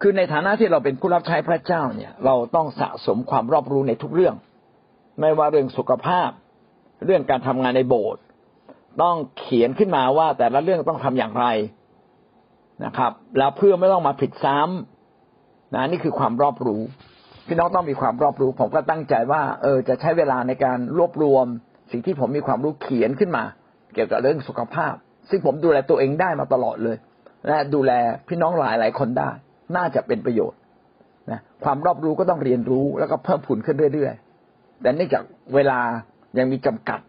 คือในฐานะที่เราเป็นผู้รับใช้พระเจ้าเนี่ย เราต้องสะสมความรอบรู้ในทุกเรื่อง ไม่ว่าเรื่องสุขภาพ เรื่องการทำงานในโบสถ์ต้องเขียนขึ้นมาว่าแต่ละเรื่องต้องทำอย่างไรนะครับ แล้วเพื่อไม่ต้องมาผิดซ้ำนะนี่คือความรอบรู้ พี่น้องต้องมีความรอบรู้ ผมก็ตั้งใจว่าเออจะใช้เวลาในการรวบรวม สิ่งที่ผมมีความรู้เขียนขึ้นมา เกี่ยวกับเรื่องสุขภาพ ซึ่งผมดูแลตัวเองได้มาตลอดเลย และดูแลพี่น้องหลายหลายคนได้ น่าจะเป็นประโยชน์นะความรอบรู้ก็ต้องเรียนรู้แล้วก็เพิ่มผุนขึ้นเรื่อยๆ แต่เนื่องจากเวลายังมีจำกัด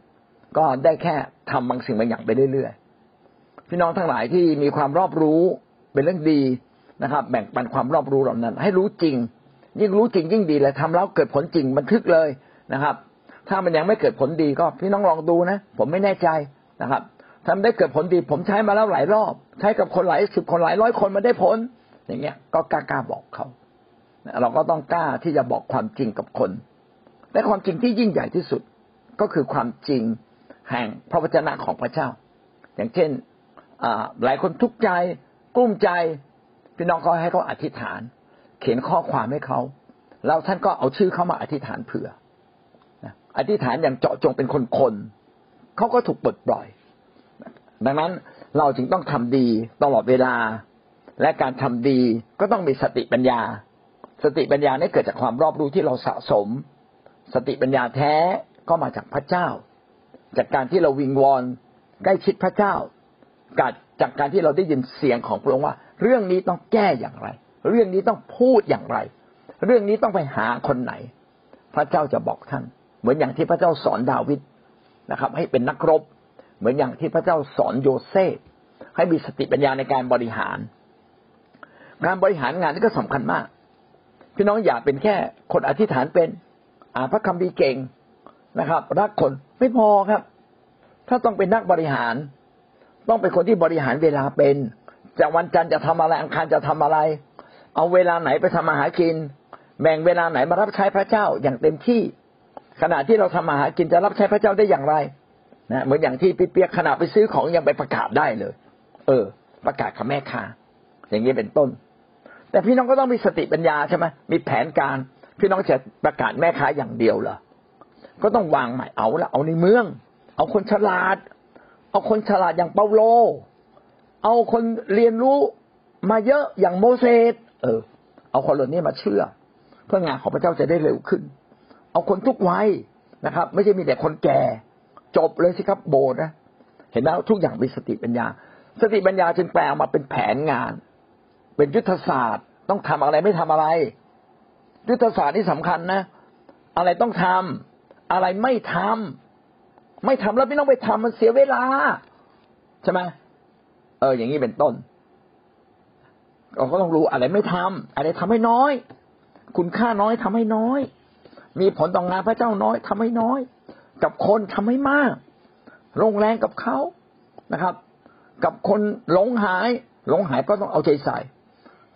ก็ได้แค่ทำบางสิ่งบางอย่างไปเรื่อยๆ พี่น้องทั้งหลายที่มีความรอบรู้เป็นเรื่องดีนะครับ แบ่งปันความรอบรู้เหล่านั้น ให้รู้จริง ยิ่งรู้จริงยิ่งดีเลยทำแล้วเกิดผลจริงบันทึกเลยนะครับ ถ้ามันยังไม่เกิดผลดีก็พี่น้องลองดูนะ ผมไม่แน่ใจนะครับทำได้เกิดผลดี ผมใช้มาแล้วหลายรอบ ใช้กับคนหลายสิบคนหลายร้อยคนมาได้ผล อย่างเงี้ย ก็กล้ากล้าบอกเขาเราก็ต้องกล้าที่จะบอกความจริงกับคนและความจริงที่ยิ่งใหญ่ที่สุดก็คือความจริงแห่งพระวจนะของพระเจ้า อย่างเช่นหลายคนทุกข์ใจกุ้มใจ พี่น้องก็ให้เขาอธิษฐาน เขียนข้อความให้เขาแล้วท่านก็เอาชื่อเขามาอธิษฐานเผื่ออธิษฐานอย่างเจาะจงเป็นคนคนเขาก็ถูกปลดปล่อย ดังนั้นเราจึงต้องทำดีตลอดเวลา และการทำดีก็ต้องมีสติปัญญา สติปัญญาเนี่ยเกิดจากความรอบรู้ที่เราสะสม สติปัญญาแท้ก็มาจากพระเจ้า จากการที่เราวิงวอนใกล้ชิดพระเจ้าการจากการที่เราได้ยินเสียงของพระองค์ว่า เรื่องนี้ต้องแก้อย่างไร เรื่องนี้ต้องพูดอย่างไร เรื่องนี้ต้องไปหาคนไหน พระเจ้าจะบอกท่าน เหมือนอย่างที่พระเจ้าสอนดาวิดนะครับ ให้เป็นนักรบ เหมือนอย่างที่พระเจ้าสอนโยเซฟให้มีสติปัญญาในการบริหาร การบริหารงานนี่ก็สำคัญมาก พี่น้องอย่าเป็นแค่คนอธิษฐานเป็น อ่านพระคัมภีร์เก่งนะครับ รักคนไม่พอครับ ถ้าต้องเป็นนักบริหาร ต้องเป็นคนที่บริหารเวลาเป็นจะวันจันทร์จะทำอะไรอังคารจะทำอะไร เอาเวลาไหนไปทำมาหากิน แบ่งเวลาไหนมารับใช้พระเจ้าอย่างเต็มที่ ขณะที่เราทำมาหากินจะรับใช้พระเจ้าได้อย่างไรนะเหมือนอย่างที่เปียกขณะไปซื้อของยังไปประกาศได้เลย เออ ประกาศกับแม่ค้าอย่างนี้เป็นต้น แต่พี่น้องก็ต้องมีสติปัญญาใช่ไหมมีแผนการ พี่น้องจะประกาศแม่ค้าอย่างเดียวเหรอก็ต้องวางใหม่เอาละเอาในเมือง เอาคนฉลาด เอาคนฉลาดอย่างเปาโล เอาคนเรียนรู้มาเยอะอย่างโมเสสเออ เอาคนเหล่านี้มาเชื่อ เพื่องานของพระเจ้าจะได้เร็วขึ้น เอาคนทุกวัยนะครับ ไม่ใช่มีแต่คนแก่ จบเลยสิครับโบสนะเห็นแล้วทุกอย่างมีสติปัญญา สติปัญญาจึงแปลออกมาเป็นแผนงาน เป็นยุทธศาสตร์ ต้องทำอะไรไม่ทำอะไร ยุทธศาสตร์ที่สำคัญนะ อะไรต้องทำอะไรไม่ทำไม่ทำแล้วไม่ต้องไปทำมันเสียเวลาใช่ไหมเออ อย่างนี้เป็นต้นเราก็ต้องรู้อะไรไม่ทำอะไรทำให้น้อย คุณค่าน้อยทำให้น้อย มีผลต่องงานพระเจ้าน้อยทำให้น้อย กับคนทำให้มากลงแรงกับเขานะครับ กับคนหลงหาย หลงหายก็ต้องเอาใจใส่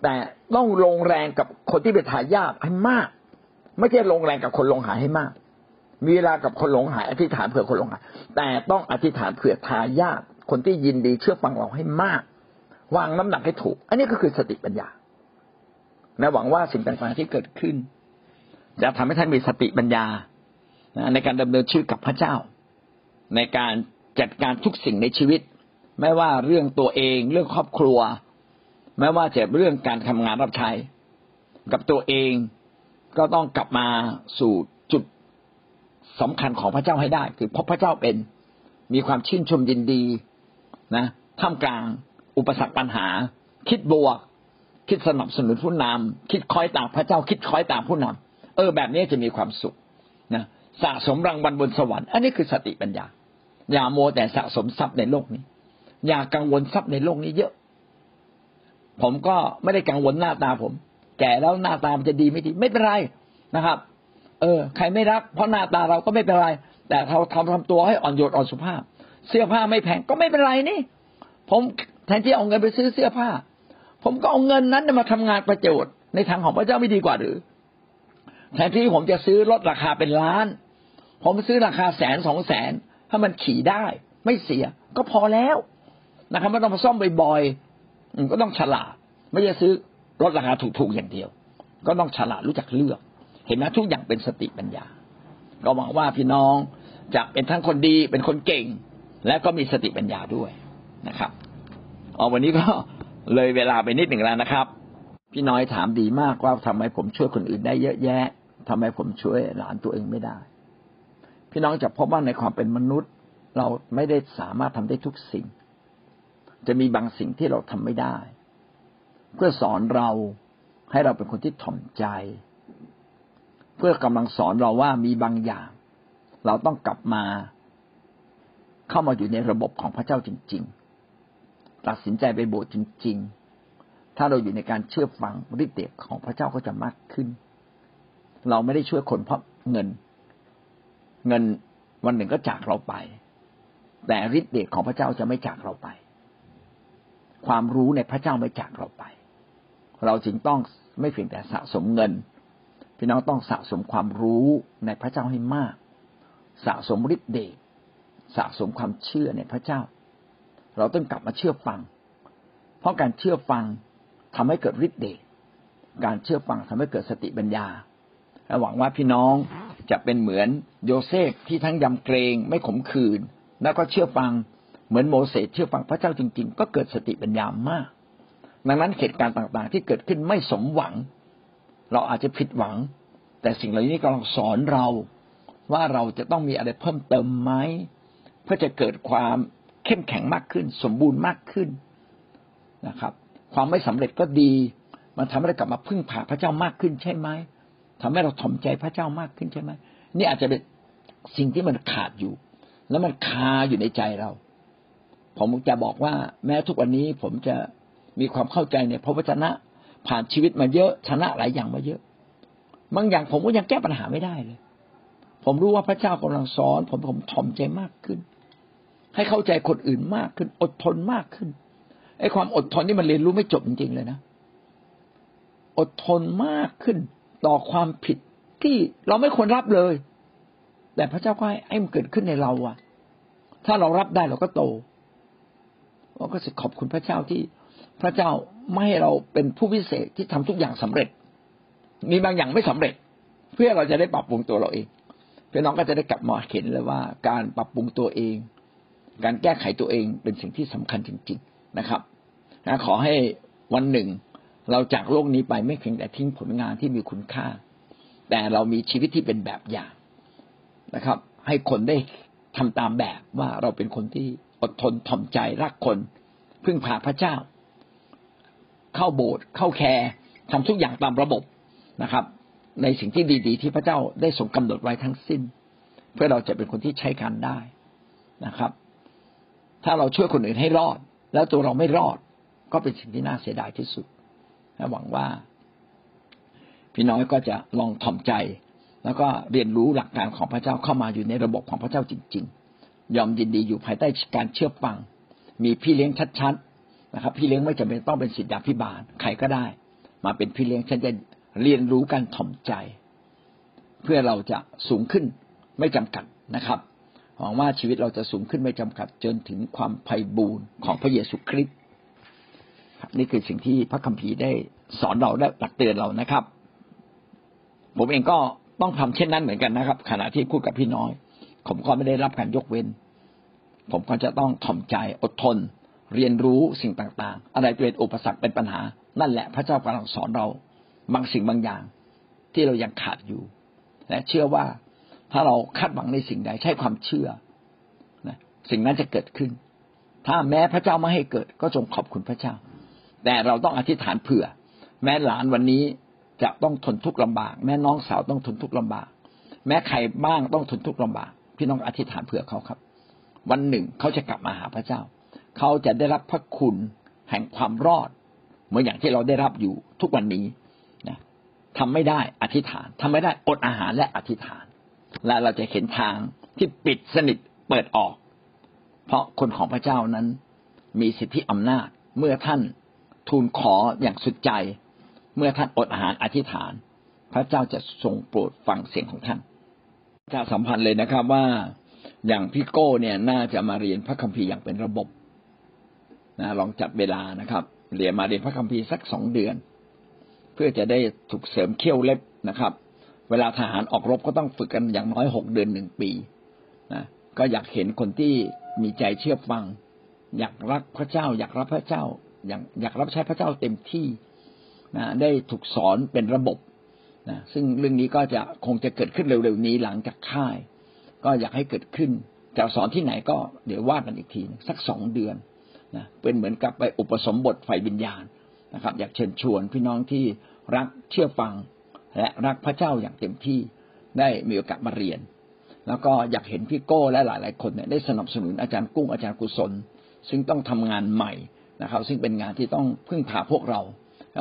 แต่ต้องลงแรงกับคนที่เป็นทายาทให้มาก ไม่ใช่ลงแรงกับคนลงหายให้มาก มีเวลากับคนหลงหายอธิษฐานเผื่อคนหลงหาย แต่ต้องอธิษฐานเผื่อทายาทคนที่ยินดีเชื่อฟังเราให้มาก วางน้ำหนักให้ถูก อันนี้ก็คือสติปัญญาและหวังว่าสิ่งต่างๆที่เกิดขึ้น จะทำให้ท่านมีสติปัญญาในการดำเนินชีวิตกับพระเจ้า ในการจัดการทุกสิ่งในชีวิต ไม่ว่าเรื่องตัวเอง เรื่องครอบครัว ไม่ว่าจะเรื่องการทำงานรับใช้กับตัวเองก็ต้องกลับมาสู่จุดสำคัญของพระเจ้าให้ได้ คือพบพระเจ้าเป็นมีความชื่นชมยินดีนะท่ามกลางอุปสรรคปัญหา คิดบวก คิดสนับสนุนผู้นำคิดคอยตามพระเจ้า คิดคอยตามผู้นำเออ แบบนี้จะมีความสุขนะสะสมรางวัลบนสวรรค์อันนี้คือสติปัญญา อย่าโมแต่สะสมทรัพย์ในโลกนี้ อย่ากังวลทรัพย์ในโลกนี้เยอะ ผมก็ไม่ได้กังวลหน้าตาผม แก่แล้วหน้าตามันจะดีไม่ดีไม่เป็นไรนะครับ เออ ใครไม่รัก เพราะหน้าตาเราก็ไม่เป็นไร แต่เราทำทำตัวให้อ่อนโยนอ่อนสุภาพ เสื้อผ้าไม่แพงก็ไม่เป็นไรนี่ ผมแทนที่เอาเงินไปซื้อเสื้อผ้า ผมก็เอาเงินนั้นมาทำงานประโยชน์ในทางของพระเจ้าไม่ดีกว่าหรือแทนที่ผมจะซื้อรถราคาเป็นล้าน ผมซื้อราคาแสนสองแสนถ้ามันขี่ได้ ไม่เสีย ก็พอแล้วนะครับไม่ต้องมาซ่อมบ่อย ก็ต้องฉลาด ไม่จะซื้อลดราคาถูกๆอย่างเดียว ก็ต้องฉลาดรู้จักเลือก เห็นไหมทุกอย่างเป็นสติปัญญา ก็หวังว่าพี่น้องจะเป็นทั้งคนดีเป็นคนเก่ง และก็มีสติปัญญาด้วยนะครับเอาวันนี้ก็เลยเวลาไปนิดหนึ่งแล้วนะครับ พี่น้อยถามดีมากว่าทำไมผมช่วยคนอื่นได้เยอะแยะทำไมผมช่วยหลานตัวเองไม่ได้ พี่น้องจะพบว่าในความเป็นมนุษย์ เราไม่ได้สามารถทำได้ทุกสิ่ง จะมีบางสิ่งที่เราทำไม่ได้ เพื่อสอนเราให้เราเป็นคนที่ถ่อมใจ เพื่อกำลังสอนเราว่ามีบางอย่าง เราต้องกลับมา เข้ามาอยู่ในระบบของพระเจ้าจริง ๆ ตัดสินใจไปโบสถ์จริง ๆ ถ้าเราอยู่ในการเชื่อฟังฤทธิ์เดชของพระเจ้าก็จะมากขึ้น เราไม่ได้ช่วยคนเพราะเงิน เงินวันหนึ่งก็จากเราไป แต่ฤทธิ์เดชของพระเจ้าจะไม่จากเราไป ความรู้ในพระเจ้าไม่จากเราไป เราจึงต้องไม่เพียงแต่สะสมเงิน พี่น้องต้องสะสมความรู้ในพระเจ้าให้มาก สะสมฤทธิ์เดชสะสมความเชื่อในพระเจ้า เราต้องกลับมาเชื่อฟัง เพราะการเชื่อฟังทำให้เกิดฤทธิ์เดชการเชื่อฟังทำให้เกิดสติปัญญาและหวังว่าพี่น้องจะเป็นเหมือนโยเซฟที่ทั้งยำเกรงไม่ขมขื่นแล้วก็เชื่อฟัง เหมือนโมเสสเชื่อฟังพระเจ้าจริง ๆ ก็เกิดสติปัญญามาก ดังนั้นเหตุการณ์ต่างๆ ที่เกิดขึ้นไม่สมหวัง เราอาจจะผิดหวัง แต่สิ่งเหล่านี้กำลังสอนเราว่าเราจะต้องมีอะไรเพิ่มเติมไหมเพื่อจะเกิดความเข้มแข็งมากขึ้น สมบูรณ์มากขึ้นนะครับ ความไม่สำเร็จก็ดี มันทำให้เรากลับมาพึ่งพาพระเจ้ามากขึ้นใช่ไหมทำให้เราถ่อมใจพระเจ้ามากขึ้นใช่ไหมนี่อาจจะเป็นสิ่งที่มันขาดอยู่ แล้วมันคาอยู่ในใจเรา ผมจะบอกว่าแม้ทุกวันนี้ผมจะมีความเข้าใจในพระวจนะ ผ่านชีวิตมาเยอะชนะหลายอย่างมาเยอะ บางอย่างผมก็ยังแก้ปัญหาไม่ได้เลย ผมรู้ว่าพระเจ้ากำลังสอน ผมผมถ่อมใจมากขึ้น ให้เข้าใจคนอื่นมากขึ้น อดทนมากขึ้นไอ้ความอดทนนี่มันเรียนรู้ไม่จบจริงๆเลยนะอดทนมากขึ้นต่อความผิดที่เราไม่ควรรับเลย แต่พระเจ้าก็ให้มันเกิดขึ้นในเราอะถ้าเรารับได้เราก็โต เราก็จะขอบคุณพระเจ้าที่พระเจ้าไม่ให้เราเป็นผู้พิเศษที่ทำทุกอย่างสำเร็จ มีบางอย่างไม่สำเร็จ เพื่อเราจะได้ปรับปรุงตัวเราเองพี่น้องก็จะได้กลับมาเห็นเลยว่า การปรับปรุงตัวเอง การแก้ไขตัวเองเป็นสิ่งที่สำคัญจริง ๆนะครับนะขอให้วันหนึ่ง เราจากโลกนี้ไปไม่เพียงแต่ทิ้งผลงานที่มีคุณค่า แต่เรามีชีวิตที่เป็นแบบอย่างนะครับ ให้คนได้ทำตามแบบว่าเราเป็นคนที่ อดทนถ่อมใจรักคนพึ่งพาพระเจ้า เข้าโบสถ์เข้าแคร์ทำทุกอย่างตามระบบนะครับ ในสิ่งที่ดี ๆ ที่พระเจ้าได้ทรงกำหนดไว้ทั้งสิ้น เพื่อเราจะเป็นคนที่ใช้การได้นะครับ ถ้าเราช่วยคนอื่นให้รอด แล้วตัวเราไม่รอด ก็เป็นสิ่งที่น่าเสียดายที่สุดหวังว่า พี่น้องก็จะลองถ่อมใจ แล้วก็เรียนรู้หลักการของพระเจ้าเข้ามาอยู่ในระบบของพระเจ้าจริง ๆ ยอมยินดีอยู่ภายใต้การเชื่อฟัง มีพี่เลี้ยงชัดๆนะครับ พี่เลี้ยงไม่จำเป็นต้องเป็นศิษยาพิบาลใครก็ได้ มาเป็นพี่เลี้ยงฉันจะเรียนรู้การถ่อมใจ เพื่อเราจะสูงขึ้นไม่จำกัดนะครับหวังว่าชีวิตเราจะสูงขึ้นไม่จำกัดจนถึงความไพ่บูรณ์ของพระเยซูคริสต์นี่คือสิ่งที่พระคัมภีร์ได้สอนเราและตักเตือนเรานะครับ ผมเองก็ต้องทำเช่นนั้นเหมือนกันนะครับ ขณะที่พูดกับพี่น้อย ผมก็ไม่ได้รับการยกเว้น ผมก็จะต้องถ่อมใจอดทน เรียนรู้สิ่งต่างๆ อะไรเป็นอุปสรรคเป็นปัญหา นั่นแหละพระเจ้ากำลังสอนเราบางสิ่งบางอย่าง ที่เรายังขาดอยู่ และเชื่อว่าถ้าเราคาดหวังในสิ่งใดใช้ความเชื่อนะสิ่งนั้นจะเกิดขึ้น ถ้าแม้พระเจ้าไม่ให้เกิด ก็จงขอบคุณพระเจ้า แต่เราต้องอธิษฐานเผื่อ แม้หลานวันนี้จะต้องทนทุกข์ลำบาก แม่น้องสาวต้องทนทุกข์ลำบาก แม้ใครบ้างต้องทนทุกข์ลำบาก พี่น้องอธิษฐานเผื่อเขาครับ วันหนึ่งเขาจะกลับมาหาพระเจ้า เขาจะได้รับพระคุณแห่งความรอด เหมือนอย่างที่เราได้รับอยู่ทุกวันนี้นะทำไม่ได้อธิษฐานทำไม่ได้อดอาหารและอธิษฐาน และเราจะเห็นทางที่ปิดสนิทเปิดออก เพราะคนของพระเจ้านั้น มีสิทธิอำนาจเมื่อท่านทูลขออย่างสุดใจ เมื่อท่านอดอาหารอธิษฐาน พระเจ้าจะทรงโปรดฟังเสียงของท่าน จะสัมพันธ์เลยนะครับ ว่าอย่างพี่โก้เนี่ยน่าจะมาเรียนพระคัมภีร์อย่างเป็นระบบนะลองจัดเวลานะครับเรียนมาเรียนพระคัมภีร์สักสองเดือน เพื่อจะได้ถูกเสริมเขี้ยวเล็บนะครับ เวลาทหารออกรบก็ต้องฝึกกันอย่างน้อยหกเดือนหนึ่งปีนะก็อยากเห็นคนที่มีใจเชื่อฟัง อยากรักพระเจ้า อยากรับพระเจ้า อยากอยากรับใช้พระเจ้าเต็มที่นะได้ถูกสอนเป็นระบบ นะซึ่งเรื่องนี้ก็จะคงจะเกิดขึ้นเร็วๆนี้หลังจากค่าย ก็อยากให้เกิดขึ้นจะสอนที่ไหนก็เดี๋ยวว่ากันอีกทีสักสองเดือนนะเป็นเหมือนกับไปอุปสมบทไฟวิญญาณนะครับ อยากเชิญชวนพี่น้องที่รักเชื่อฟัง และรักพระเจ้าอย่างเต็มที่ได้มีโอกาสมาเรียน แล้วก็อยากเห็นพี่โก้และหลาย ๆ คนเนี่ยได้สนับสนุนอาจารย์กุ้งอาจารย์กุศล ซึ่งต้องทำงานใหม่นะครับ ซึ่งเป็นงานที่ต้องพึ่งพาพวกเรา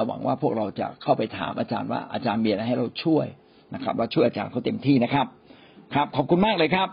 หวังว่าพวกเราจะเข้าไปถามอาจารย์ว่าอาจารย์มีอะไรให้เราช่วยนะครับว่าช่วยอาจารย์เขาเต็มที่นะครับ ครับ ขอบคุณมากเลยครับ